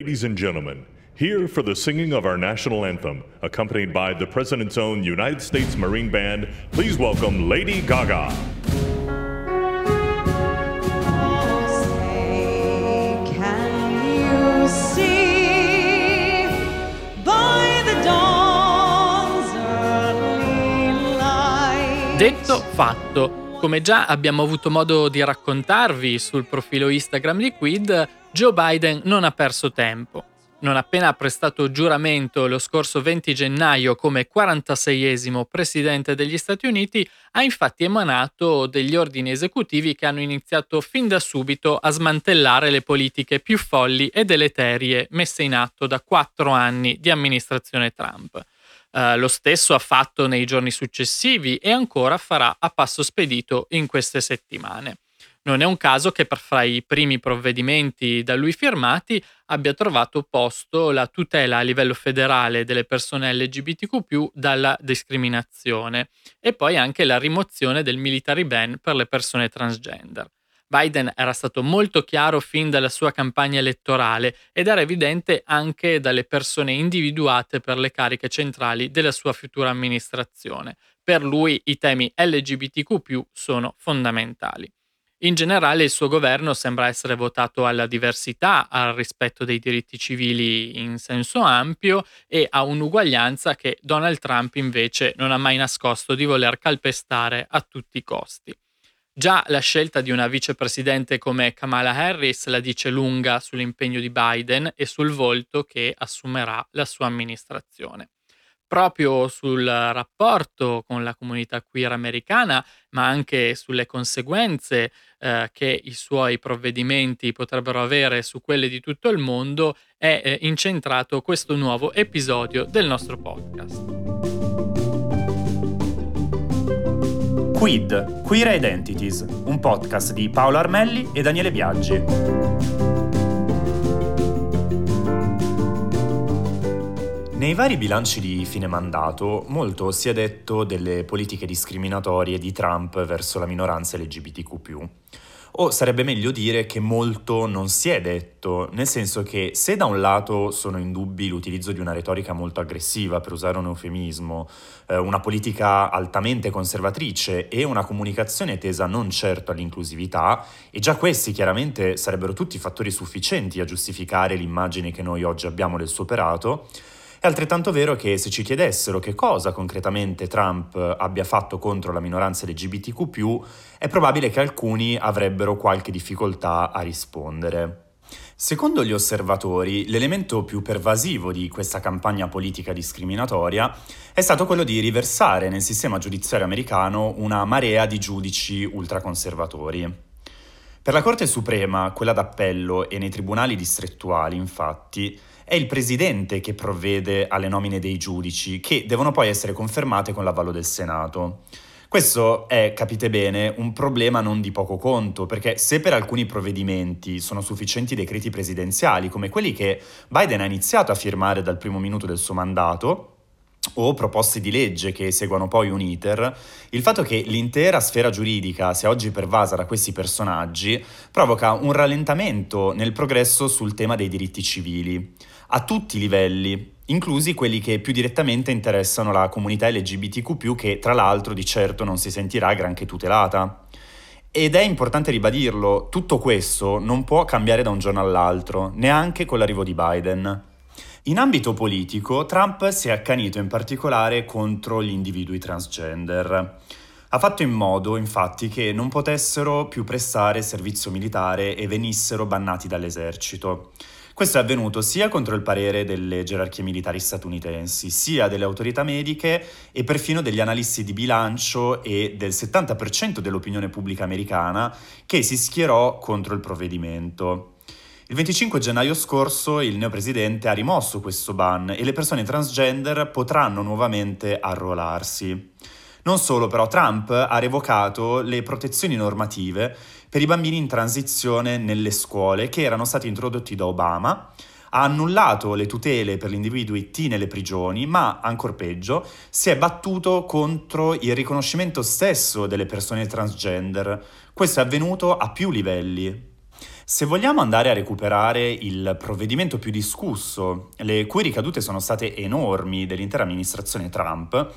Ladies and gentlemen, here for the singing of our national anthem, accompanied by the President's own United States Marine Band, please welcome Lady Gaga. Detto, fatto. Come già abbiamo avuto modo di raccontarvi sul profilo Instagram di Quid, Joe Biden non ha perso tempo. Non appena ha prestato giuramento lo scorso 20 gennaio come 46esimo presidente degli Stati Uniti, ha infatti emanato degli ordini esecutivi che hanno iniziato fin da subito a smantellare le politiche più folli e deleterie messe in atto da quattro anni di amministrazione Trump. Uh, lo stesso ha fatto nei giorni successivi e ancora farà a passo spedito in queste settimane. Non è un caso che fra i primi provvedimenti da lui firmati abbia trovato posto la tutela a livello federale delle persone LGBTQ dalla discriminazione e poi anche la rimozione del military ban per le persone transgender. Biden era stato molto chiaro fin dalla sua campagna elettorale ed era evidente anche dalle persone individuate per le cariche centrali della sua futura amministrazione. Per lui i temi LGBTQ sono fondamentali. In generale il suo governo sembra essere votato alla diversità, al rispetto dei diritti civili in senso ampio e a un'uguaglianza che Donald Trump invece non ha mai nascosto di voler calpestare a tutti i costi. Già la scelta di una vicepresidente come Kamala Harris la dice lunga sull'impegno di Biden e sul volto che assumerà la sua amministrazione. Proprio sul rapporto con la comunità queer americana, ma anche sulle conseguenze eh, che i suoi provvedimenti potrebbero avere su quelle di tutto il mondo, è eh, incentrato questo nuovo episodio del nostro podcast. Quid, Queer Identities, un podcast di Paolo Armelli e Daniele Biaggi. Nei vari bilanci di fine mandato, molto si è detto delle politiche discriminatorie di Trump verso la minoranza LGBTQ. O sarebbe meglio dire che molto non si è detto, nel senso che se da un lato sono indubbi l'utilizzo di una retorica molto aggressiva, per usare un eufemismo, eh, una politica altamente conservatrice e una comunicazione tesa non certo all'inclusività, e già questi chiaramente sarebbero tutti fattori sufficienti a giustificare l'immagine che noi oggi abbiamo del suo operato, è altrettanto vero che se ci chiedessero che cosa concretamente Trump abbia fatto contro la minoranza LGBTQ, è probabile che alcuni avrebbero qualche difficoltà a rispondere. Secondo gli osservatori, l'elemento più pervasivo di questa campagna politica discriminatoria è stato quello di riversare nel sistema giudiziario americano una marea di giudici ultraconservatori. Per la Corte Suprema, quella d'appello e nei tribunali distrettuali, infatti, è il presidente che provvede alle nomine dei giudici, che devono poi essere confermate con l'avallo del Senato. Questo è, capite bene, un problema non di poco conto, perché se per alcuni provvedimenti sono sufficienti decreti presidenziali, come quelli che Biden ha iniziato a firmare dal primo minuto del suo mandato, o proposte di legge che seguono poi un iter, il fatto che l'intera sfera giuridica sia oggi pervasa da questi personaggi provoca un rallentamento nel progresso sul tema dei diritti civili a tutti i livelli, inclusi quelli che più direttamente interessano la comunità LGBTQ, che tra l'altro di certo non si sentirà granché tutelata. Ed è importante ribadirlo, tutto questo non può cambiare da un giorno all'altro, neanche con l'arrivo di Biden. In ambito politico, Trump si è accanito in particolare contro gli individui transgender. Ha fatto in modo, infatti, che non potessero più prestare servizio militare e venissero bannati dall'esercito. Questo è avvenuto sia contro il parere delle gerarchie militari statunitensi, sia delle autorità mediche e perfino degli analisti di bilancio e del 70% dell'opinione pubblica americana che si schierò contro il provvedimento. Il 25 gennaio scorso il neopresidente ha rimosso questo ban e le persone transgender potranno nuovamente arruolarsi. Non solo, però, Trump ha revocato le protezioni normative per i bambini in transizione nelle scuole che erano stati introdotti da Obama, ha annullato le tutele per gli individui T nelle prigioni, ma ancor peggio, si è battuto contro il riconoscimento stesso delle persone transgender. Questo è avvenuto a più livelli. Se vogliamo andare a recuperare il provvedimento più discusso, le cui ricadute sono state enormi dell'intera amministrazione Trump,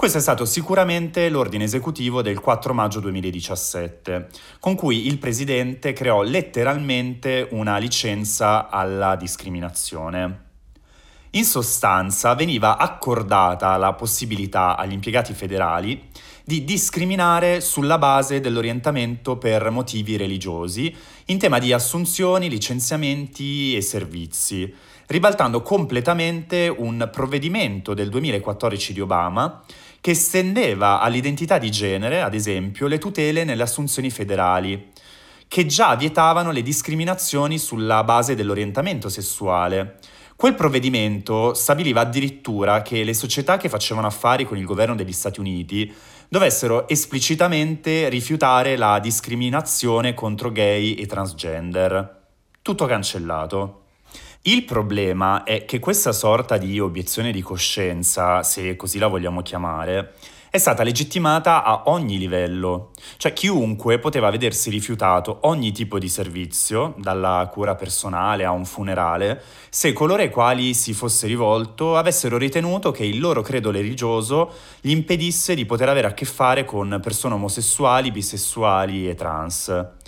questo è stato sicuramente l'ordine esecutivo del 4 maggio 2017, con cui il presidente creò letteralmente una licenza alla discriminazione. In sostanza veniva accordata la possibilità agli impiegati federali di discriminare sulla base dell'orientamento per motivi religiosi in tema di assunzioni, licenziamenti e servizi, ribaltando completamente un provvedimento del 2014 di Obama che estendeva all'identità di genere, ad esempio, le tutele nelle assunzioni federali, che già vietavano le discriminazioni sulla base dell'orientamento sessuale. Quel provvedimento stabiliva addirittura che le società che facevano affari con il governo degli Stati Uniti dovessero esplicitamente rifiutare la discriminazione contro gay e transgender. Tutto cancellato. Il problema è che questa sorta di obiezione di coscienza, se così la vogliamo chiamare, è stata legittimata a ogni livello, cioè chiunque poteva vedersi rifiutato ogni tipo di servizio, dalla cura personale a un funerale, se coloro ai quali si fosse rivolto avessero ritenuto che il loro credo religioso gli impedisse di poter avere a che fare con persone omosessuali, bisessuali e trans.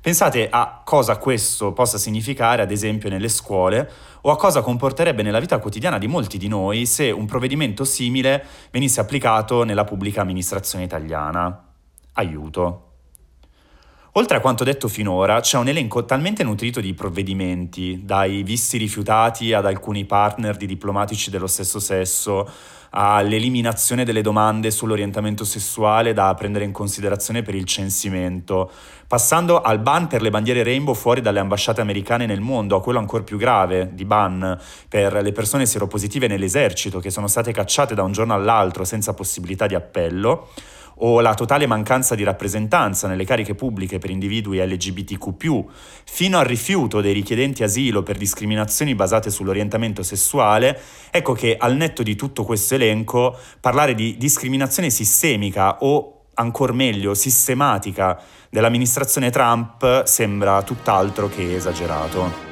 Pensate a cosa questo possa significare, ad esempio, nelle scuole o a cosa comporterebbe nella vita quotidiana di molti di noi se un provvedimento simile venisse applicato nella pubblica amministrazione italiana. Aiuto. Oltre a quanto detto finora, c'è un elenco talmente nutrito di provvedimenti, dai visti rifiutati ad alcuni partner di diplomatici dello stesso sesso, all'eliminazione delle domande sull'orientamento sessuale da prendere in considerazione per il censimento, passando al ban per le bandiere rainbow fuori dalle ambasciate americane nel mondo, a quello ancora più grave, di ban per le persone seropositive nell'esercito che sono state cacciate da un giorno all'altro senza possibilità di appello o la totale mancanza di rappresentanza nelle cariche pubbliche per individui LGBTQ, fino al rifiuto dei richiedenti asilo per discriminazioni basate sull'orientamento sessuale, ecco che al netto di tutto questo elenco, parlare di discriminazione sistemica o ancora meglio sistematica dell'amministrazione Trump sembra tutt'altro che esagerato.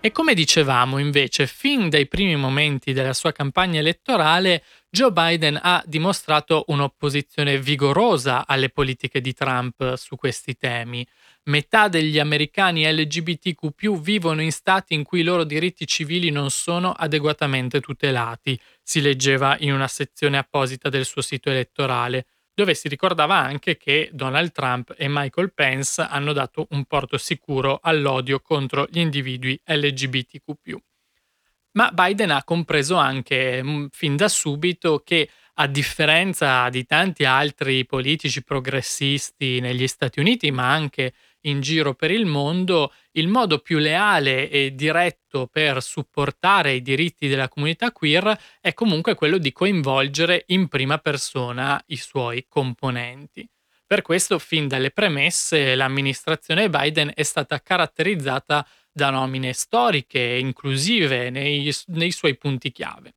E come dicevamo invece, fin dai primi momenti della sua campagna elettorale, Joe Biden ha dimostrato un'opposizione vigorosa alle politiche di Trump su questi temi. Metà degli americani LGBTQ vivono in stati in cui i loro diritti civili non sono adeguatamente tutelati, si leggeva in una sezione apposita del suo sito elettorale, dove si ricordava anche che Donald Trump e Michael Pence hanno dato un porto sicuro all'odio contro gli individui LGBTQ. Ma Biden ha compreso anche mm, fin da subito che a differenza di tanti altri politici progressisti negli Stati Uniti, ma anche in giro per il mondo, il modo più leale e diretto per supportare i diritti della comunità queer è comunque quello di coinvolgere in prima persona i suoi componenti. Per questo, fin dalle premesse, l'amministrazione Biden è stata caratterizzata da nomine storiche e inclusive nei, nei suoi punti chiave.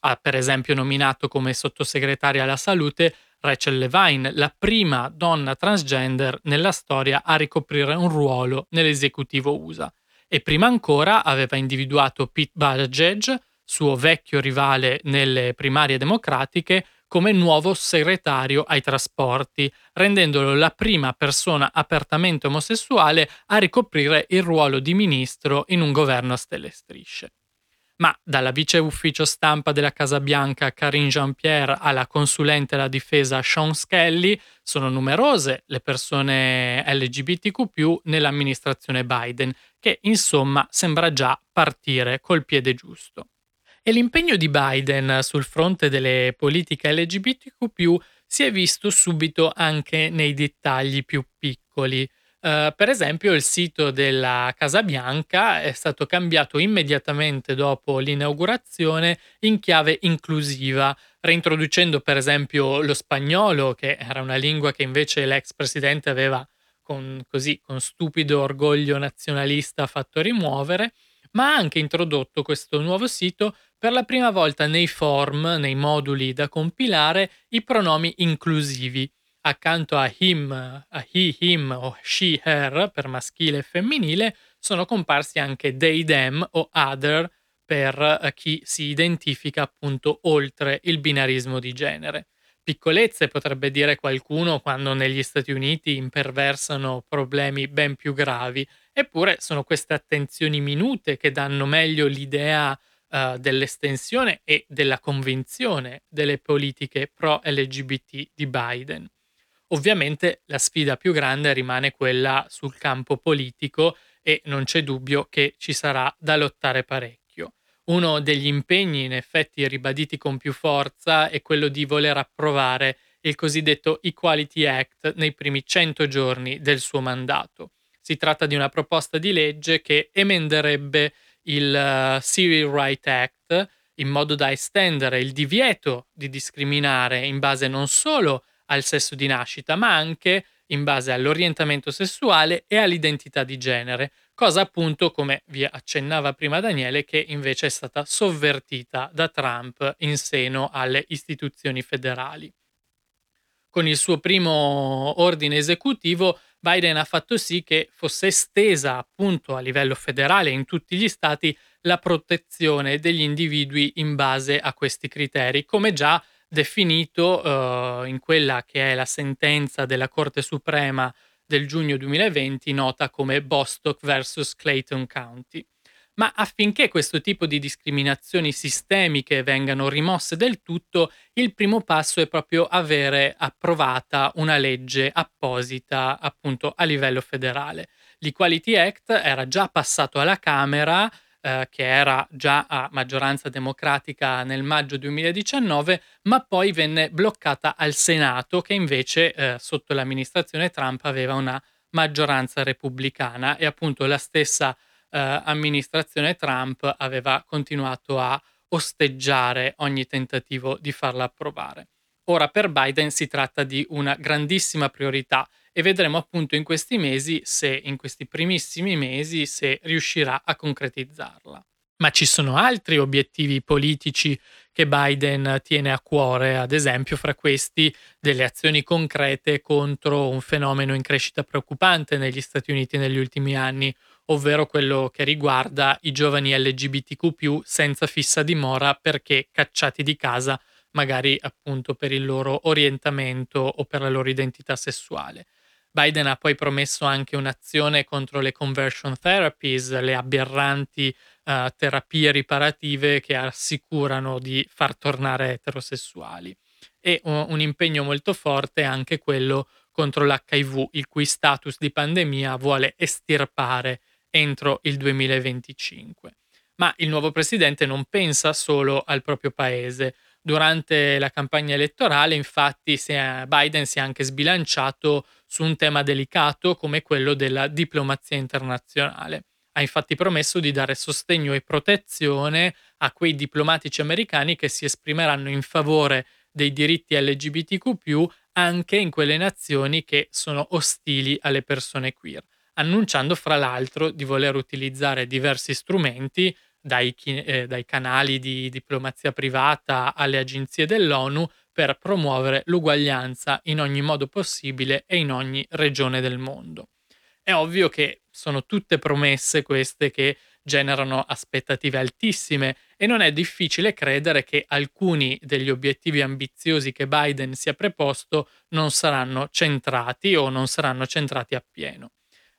Ha per esempio nominato come sottosegretaria alla salute Rachel Levine, la prima donna transgender nella storia a ricoprire un ruolo nell'esecutivo USA. E prima ancora aveva individuato Pete Buttigieg, suo vecchio rivale nelle primarie democratiche, come nuovo segretario ai trasporti, rendendolo la prima persona apertamente omosessuale a ricoprire il ruolo di ministro in un governo a stelle strisce. Ma dalla vice ufficio stampa della Casa Bianca Karine Jean-Pierre alla consulente alla difesa Sean Skelly sono numerose le persone LGBTQ nell'amministrazione Biden, che insomma sembra già partire col piede giusto. E l'impegno di Biden sul fronte delle politiche LGBTQ si è visto subito anche nei dettagli più piccoli. Uh, per esempio, il sito della Casa Bianca è stato cambiato immediatamente dopo l'inaugurazione in chiave inclusiva, reintroducendo per esempio lo spagnolo, che era una lingua che invece l'ex presidente aveva con, così, con stupido orgoglio nazionalista fatto rimuovere, ma ha anche introdotto questo nuovo sito per la prima volta nei form, nei moduli da compilare, i pronomi inclusivi, accanto a him, a he, him o she, her per maschile e femminile, sono comparsi anche they, them o other per eh, chi si identifica appunto oltre il binarismo di genere. Piccolezze potrebbe dire qualcuno quando negli Stati Uniti imperversano problemi ben più gravi, eppure sono queste attenzioni minute che danno meglio l'idea uh, dell'estensione e della convinzione delle politiche pro-LGBT di Biden. Ovviamente la sfida più grande rimane quella sul campo politico e non c'è dubbio che ci sarà da lottare parecchio. Uno degli impegni, in effetti ribaditi con più forza, è quello di voler approvare il cosiddetto Equality Act nei primi 100 giorni del suo mandato. Si tratta di una proposta di legge che emenderebbe il uh, Civil Rights Act in modo da estendere il divieto di discriminare in base non solo al sesso di nascita, ma anche in base all'orientamento sessuale e all'identità di genere, cosa appunto, come vi accennava prima Daniele, che invece è stata sovvertita da Trump in seno alle istituzioni federali. Con il suo primo ordine esecutivo, Biden ha fatto sì che fosse estesa appunto a livello federale in tutti gli stati la protezione degli individui in base a questi criteri, come già definito uh, in quella che è la sentenza della Corte Suprema del giugno 2020 nota come Bostock vs. Clayton County. Ma affinché questo tipo di discriminazioni sistemiche vengano rimosse del tutto, il primo passo è proprio avere approvata una legge apposita appunto a livello federale. L'Equality Act era già passato alla Camera eh, che era già a maggioranza democratica nel maggio 2019, ma poi venne bloccata al Senato, che invece eh, sotto l'amministrazione Trump aveva una maggioranza repubblicana e appunto la stessa eh, amministrazione Trump aveva continuato a osteggiare ogni tentativo di farla approvare. Ora per Biden si tratta di una grandissima priorità e vedremo appunto in questi mesi se, in questi primissimi mesi, se riuscirà a concretizzarla. Ma ci sono altri obiettivi politici che Biden tiene a cuore, ad esempio fra questi delle azioni concrete contro un fenomeno in crescita preoccupante negli Stati Uniti negli ultimi anni, ovvero quello che riguarda i giovani LGBTQ senza fissa dimora perché cacciati di casa, magari appunto per il loro orientamento o per la loro identità sessuale. Biden ha poi promesso anche un'azione contro le conversion therapies, le aberranti uh, terapie riparative che assicurano di far tornare eterosessuali. E un, un impegno molto forte è anche quello contro l'HIV, il cui status di pandemia vuole estirpare entro il 2025. Ma il nuovo presidente non pensa solo al proprio paese. Durante la campagna elettorale, infatti, Biden si è anche sbilanciato su un tema delicato come quello della diplomazia internazionale. Ha infatti promesso di dare sostegno e protezione a quei diplomatici americani che si esprimeranno in favore dei diritti LGBTQ, anche in quelle nazioni che sono ostili alle persone queer, annunciando fra l'altro di voler utilizzare diversi strumenti dai, eh, dai canali di diplomazia privata alle agenzie dell'ONU per promuovere l'uguaglianza in ogni modo possibile e in ogni regione del mondo. È ovvio che sono tutte promesse queste che generano aspettative altissime e non è difficile credere che alcuni degli obiettivi ambiziosi che Biden si è preposto non saranno centrati o non saranno centrati appieno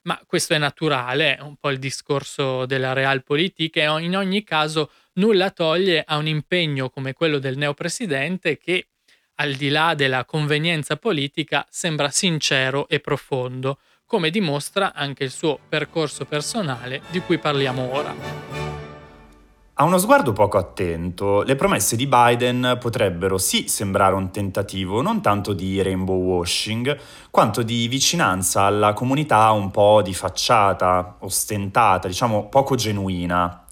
ma questo è naturale, è un po' il discorso della realpolitik e in ogni caso nulla toglie a un impegno come quello del neopresidente che, al di là della convenienza politica, sembra sincero e profondo, come dimostra anche il suo percorso personale di cui parliamo ora. A uno sguardo poco attento, le promesse di Biden potrebbero sì sembrare un tentativo non tanto di rainbow washing, quanto di vicinanza alla comunità un po' di facciata, ostentata, diciamo poco genuina.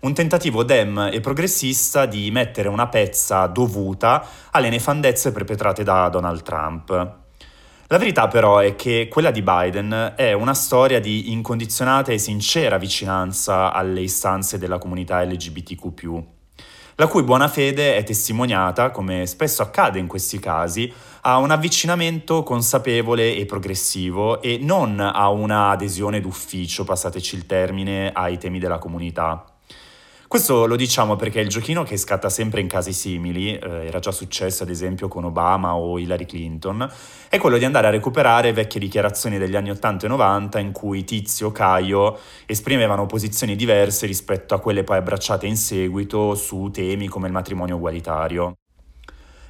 Un tentativo dem e progressista di mettere una pezza dovuta alle nefandezze perpetrate da Donald Trump. La verità però è che quella di Biden è una storia di incondizionata e sincera vicinanza alle istanze della comunità LGBTQ. la cui buona fede è testimoniata, come spesso accade in questi casi, a un avvicinamento consapevole e progressivo e non a una adesione d'ufficio, passateci il termine, ai temi della comunità. Questo lo diciamo perché il giochino che scatta sempre in casi simili, eh, era già successo ad esempio con Obama o Hillary Clinton, è quello di andare a recuperare vecchie dichiarazioni degli anni 80 e 90 in cui Tizio o Caio esprimevano posizioni diverse rispetto a quelle poi abbracciate in seguito su temi come il matrimonio ugualitario.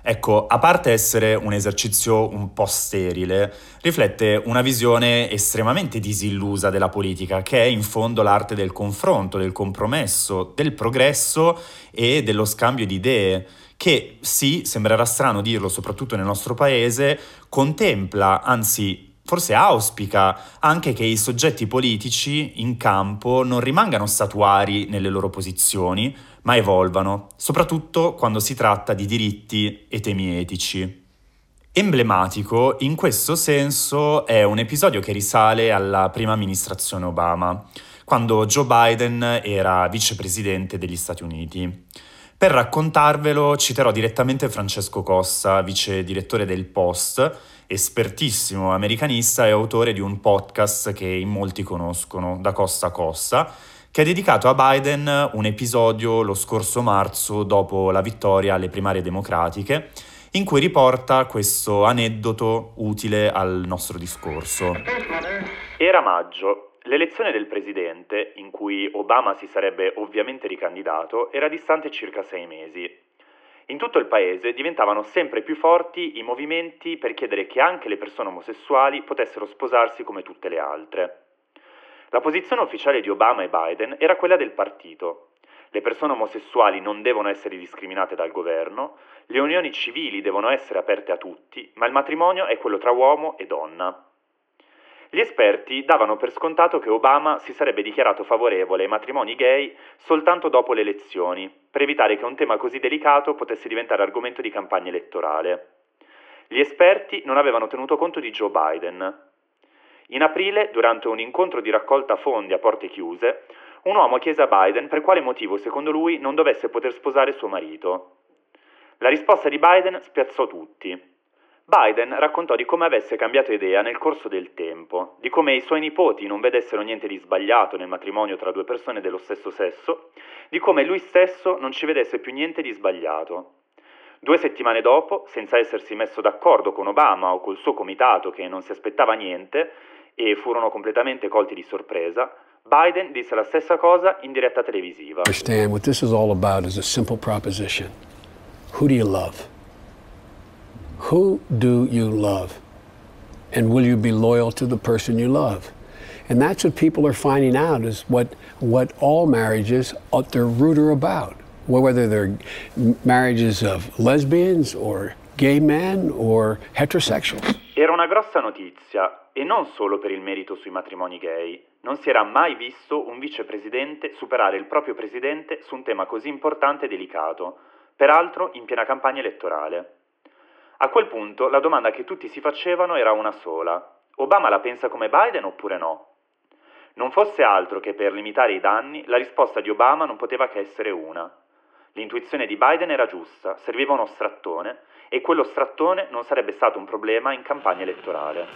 Ecco, a parte essere un esercizio un po' sterile, riflette una visione estremamente disillusa della politica, che è in fondo l'arte del confronto, del compromesso, del progresso e dello scambio di idee, che sì, sembrerà strano dirlo, soprattutto nel nostro paese, contempla, anzi forse auspica anche che i soggetti politici in campo non rimangano statuari nelle loro posizioni, ma evolvano, soprattutto quando si tratta di diritti e temi etici. Emblematico in questo senso è un episodio che risale alla prima amministrazione Obama, quando Joe Biden era vicepresidente degli Stati Uniti. Per raccontarvelo citerò direttamente Francesco Costa, vice direttore del Post, espertissimo americanista e autore di un podcast che in molti conoscono, da costa a costa, che ha dedicato a Biden un episodio lo scorso marzo dopo la vittoria alle primarie democratiche, in cui riporta questo aneddoto utile al nostro discorso. Era maggio. L'elezione del presidente, in cui Obama si sarebbe ovviamente ricandidato, era distante circa sei mesi. In tutto il paese diventavano sempre più forti i movimenti per chiedere che anche le persone omosessuali potessero sposarsi come tutte le altre. La posizione ufficiale di Obama e Biden era quella del partito. Le persone omosessuali non devono essere discriminate dal governo, le unioni civili devono essere aperte a tutti, ma il matrimonio è quello tra uomo e donna. Gli esperti davano per scontato che Obama si sarebbe dichiarato favorevole ai matrimoni gay soltanto dopo le elezioni, per evitare che un tema così delicato potesse diventare argomento di campagna elettorale. Gli esperti non avevano tenuto conto di Joe Biden, in aprile, durante un incontro di raccolta fondi a porte chiuse, un uomo chiese a Biden per quale motivo secondo lui non dovesse poter sposare suo marito. La risposta di Biden spiazzò tutti. Biden raccontò di come avesse cambiato idea nel corso del tempo, di come i suoi nipoti non vedessero niente di sbagliato nel matrimonio tra due persone dello stesso sesso, di come lui stesso non ci vedesse più niente di sbagliato. Due settimane dopo, senza essersi messo d'accordo con Obama o col suo comitato che non si aspettava niente, e furono completamente colti di sorpresa, Biden disse la stessa cosa in diretta televisiva. Understand what this is all about is a simple proposition. Who do you love? Who do you love? And will you be loyal to the person you love? And that's what people are finding out is what what all marriages at their root are about. Whether they're marriages of lesbians or gay men or heterosexuals. Era una grossa notizia, e non solo per il merito sui matrimoni gay. Non si era mai visto un vicepresidente superare il proprio presidente su un tema così importante e delicato, peraltro in piena campagna elettorale. A quel punto la domanda che tutti si facevano era una sola. Obama la pensa come Biden oppure no? Non fosse altro che per limitare i danni, la risposta di Obama non poteva che essere una. L'intuizione di Biden era giusta, serviva uno strattone e quello strattone non sarebbe stato un problema in campagna elettorale.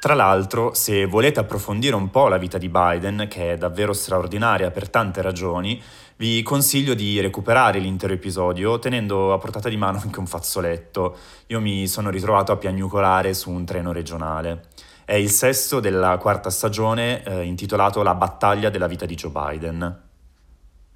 Tra l'altro, se volete approfondire un po' la vita di Biden, che è davvero straordinaria per tante ragioni, vi consiglio di recuperare l'intero episodio tenendo a portata di mano anche un fazzoletto. Io mi sono ritrovato a piagnucolare su un treno regionale. È il sesto della quarta stagione eh, intitolato La battaglia della vita di Joe Biden.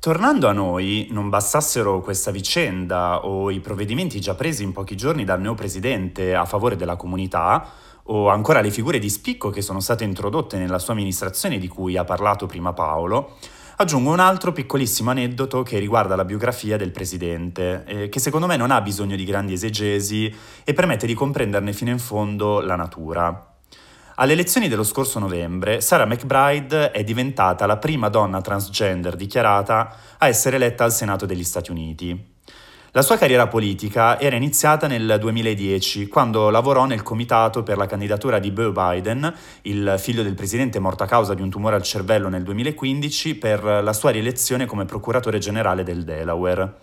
Tornando a noi, non bastassero questa vicenda o i provvedimenti già presi in pochi giorni dal neopresidente a favore della comunità, o ancora le figure di spicco che sono state introdotte nella sua amministrazione di cui ha parlato prima Paolo, aggiungo un altro piccolissimo aneddoto che riguarda la biografia del presidente, eh, che secondo me non ha bisogno di grandi esegesi e permette di comprenderne fino in fondo la natura. Alle elezioni dello scorso novembre, Sarah McBride è diventata la prima donna transgender dichiarata a essere eletta al Senato degli Stati Uniti. La sua carriera politica era iniziata nel 2010, quando lavorò nel comitato per la candidatura di Beau Biden, il figlio del presidente morto a causa di un tumore al cervello nel 2015, per la sua rielezione come procuratore generale del Delaware.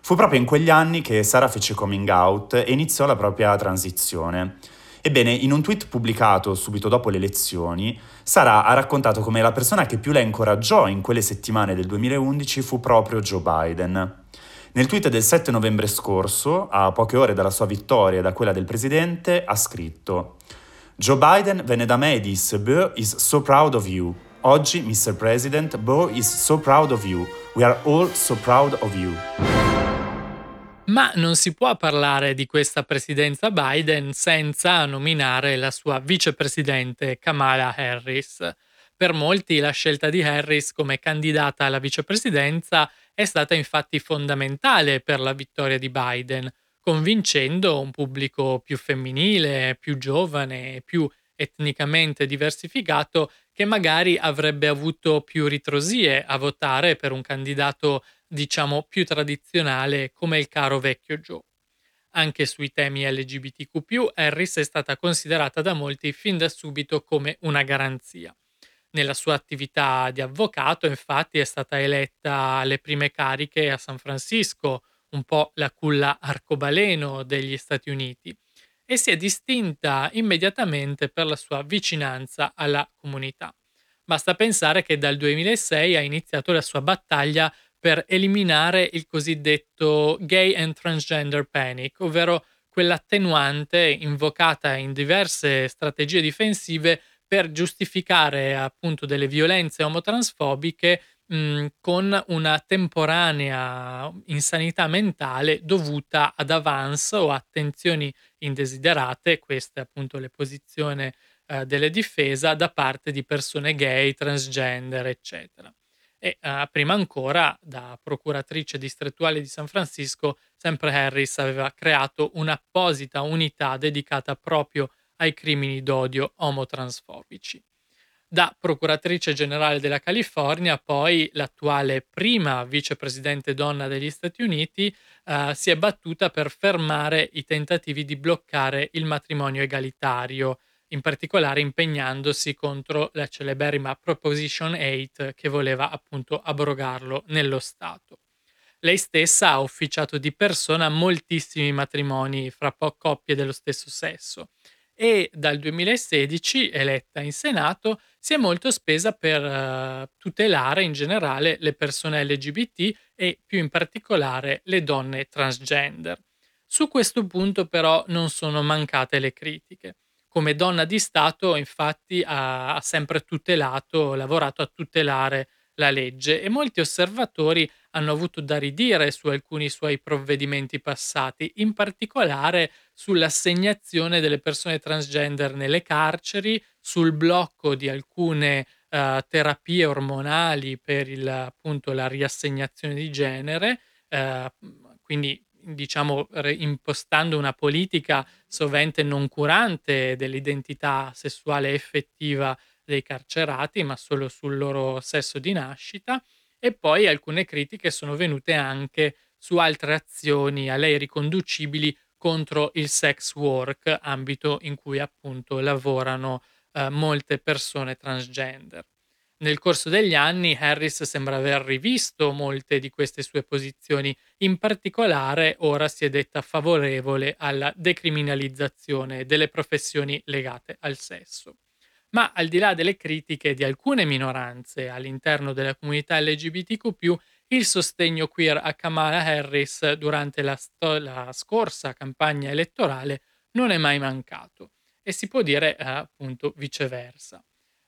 Fu proprio in quegli anni che Sara fece coming out e iniziò la propria transizione. Ebbene, in un tweet pubblicato subito dopo le elezioni, Sara ha raccontato come la persona che più la incoraggiò in quelle settimane del 2011 fu proprio Joe Biden. Nel tweet del 7 novembre scorso, a poche ore dalla sua vittoria e da quella del presidente, ha scritto Joe Biden venne da me e disse Beau is so proud of you. Oggi, Mr. President, Beau is so proud of you. We are all so proud of you. Ma non si può parlare di questa presidenza Biden senza nominare la sua vicepresidente Kamala Harris. Per molti la scelta di Harris come candidata alla vicepresidenza è stata infatti fondamentale per la vittoria di Biden, convincendo un pubblico più femminile, più giovane, più etnicamente diversificato che magari avrebbe avuto più ritrosie a votare per un candidato diciamo più tradizionale come il caro vecchio Joe. Anche sui temi LGBTQ, Harris è stata considerata da molti fin da subito come una garanzia. Nella sua attività di avvocato, infatti, è stata eletta alle prime cariche a San Francisco, un po' la culla arcobaleno degli Stati Uniti, e si è distinta immediatamente per la sua vicinanza alla comunità. Basta pensare che dal 2006 ha iniziato la sua battaglia per eliminare il cosiddetto gay and transgender panic, ovvero quell'attenuante invocata in diverse strategie difensive per giustificare appunto delle violenze omotransfobiche mh, con una temporanea insanità mentale dovuta ad avance o attenzioni indesiderate, questa è appunto le posizioni eh, delle difesa da parte di persone gay, transgender, eccetera. E eh, prima ancora, da procuratrice distrettuale di San Francisco, sempre Harris aveva creato un'apposita unità dedicata proprio ai crimini d'odio omotransfobici. Da procuratrice generale della California, poi l'attuale prima vicepresidente donna degli Stati Uniti eh, si è battuta per fermare i tentativi di bloccare il matrimonio egalitario, in particolare impegnandosi contro la celeberrima Proposition 8 che voleva appunto abrogarlo nello Stato. Lei stessa ha ufficiato di persona moltissimi matrimoni fra coppie dello stesso sesso e dal 2016, eletta in Senato, si è molto spesa per uh, tutelare in generale le persone LGBT e più in particolare le donne transgender. Su questo punto però non sono mancate le critiche. Come donna di Stato infatti ha, ha sempre tutelato, lavorato a tutelare la legge. E molti osservatori hanno avuto da ridire su alcuni suoi provvedimenti passati, in particolare sull'assegnazione delle persone transgender nelle carceri, sul blocco di alcune uh, terapie ormonali per il, appunto, la riassegnazione di genere, uh, quindi diciamo impostando una politica sovente non curante dell'identità sessuale effettiva dei carcerati, ma solo sul loro sesso di nascita, e poi alcune critiche sono venute anche su altre azioni a lei riconducibili contro il sex work, ambito in cui appunto lavorano eh, molte persone transgender. Nel corso degli anni Harris sembra aver rivisto molte di queste sue posizioni, in particolare ora si è detta favorevole alla decriminalizzazione delle professioni legate al sesso. Ma al di là delle critiche di alcune minoranze all'interno della comunità LGBTQ, il sostegno queer a Kamala Harris durante la, sto- la scorsa campagna elettorale non è mai mancato e si può dire eh, appunto viceversa.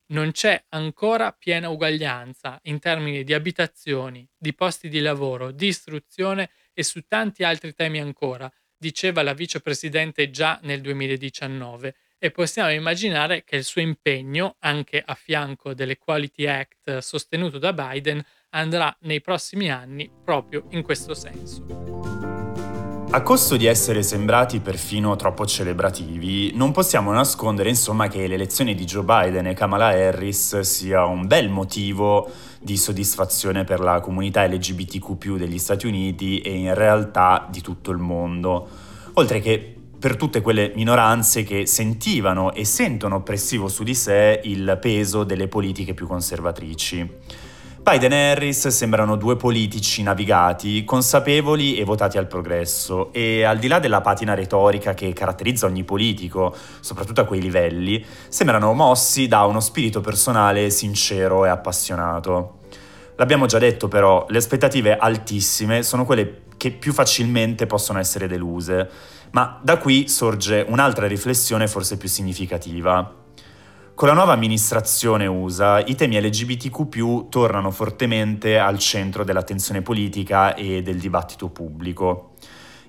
Non c'è ancora piena uguaglianza in termini di abitazioni, di posti di lavoro, di istruzione e su tanti altri temi ancora, diceva la vicepresidente già nel 2019 e possiamo immaginare che il suo impegno, anche a fianco dell'Equality Act sostenuto da Biden, andrà nei prossimi anni proprio in questo senso. A costo di essere sembrati perfino troppo celebrativi, non possiamo nascondere insomma che l'elezione di Joe Biden e Kamala Harris sia un bel motivo di soddisfazione per la comunità LGBTQ degli Stati Uniti e in realtà di tutto il mondo, oltre che per tutte quelle minoranze che sentivano e sentono oppressivo su di sé il peso delle politiche più conservatrici. Biden e Harris sembrano due politici navigati, consapevoli e votati al progresso e al di là della patina retorica che caratterizza ogni politico, soprattutto a quei livelli, sembrano mossi da uno spirito personale sincero e appassionato. L'abbiamo già detto però, le aspettative altissime sono quelle che più facilmente possono essere deluse, ma da qui sorge un'altra riflessione forse più significativa. Con la nuova amministrazione USA i temi LGBTQ tornano fortemente al centro dell'attenzione politica e del dibattito pubblico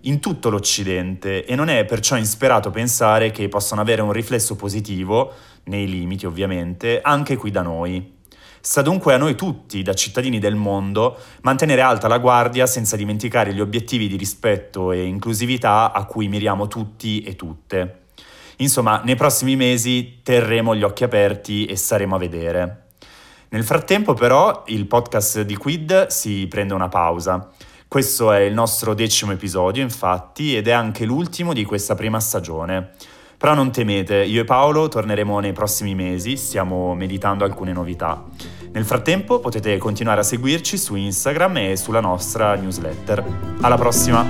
in tutto l'Occidente e non è perciò insperato pensare che possano avere un riflesso positivo, nei limiti ovviamente, anche qui da noi. Sta dunque a noi tutti, da cittadini del mondo, mantenere alta la guardia senza dimenticare gli obiettivi di rispetto e inclusività a cui miriamo tutti e tutte. Insomma, nei prossimi mesi terremo gli occhi aperti e staremo a vedere. Nel frattempo però il podcast di Quid si prende una pausa. Questo è il nostro decimo episodio, infatti, ed è anche l'ultimo di questa prima stagione. Però non temete, io e Paolo torneremo nei prossimi mesi, stiamo meditando alcune novità. Nel frattempo potete continuare a seguirci su Instagram e sulla nostra newsletter. Alla prossima!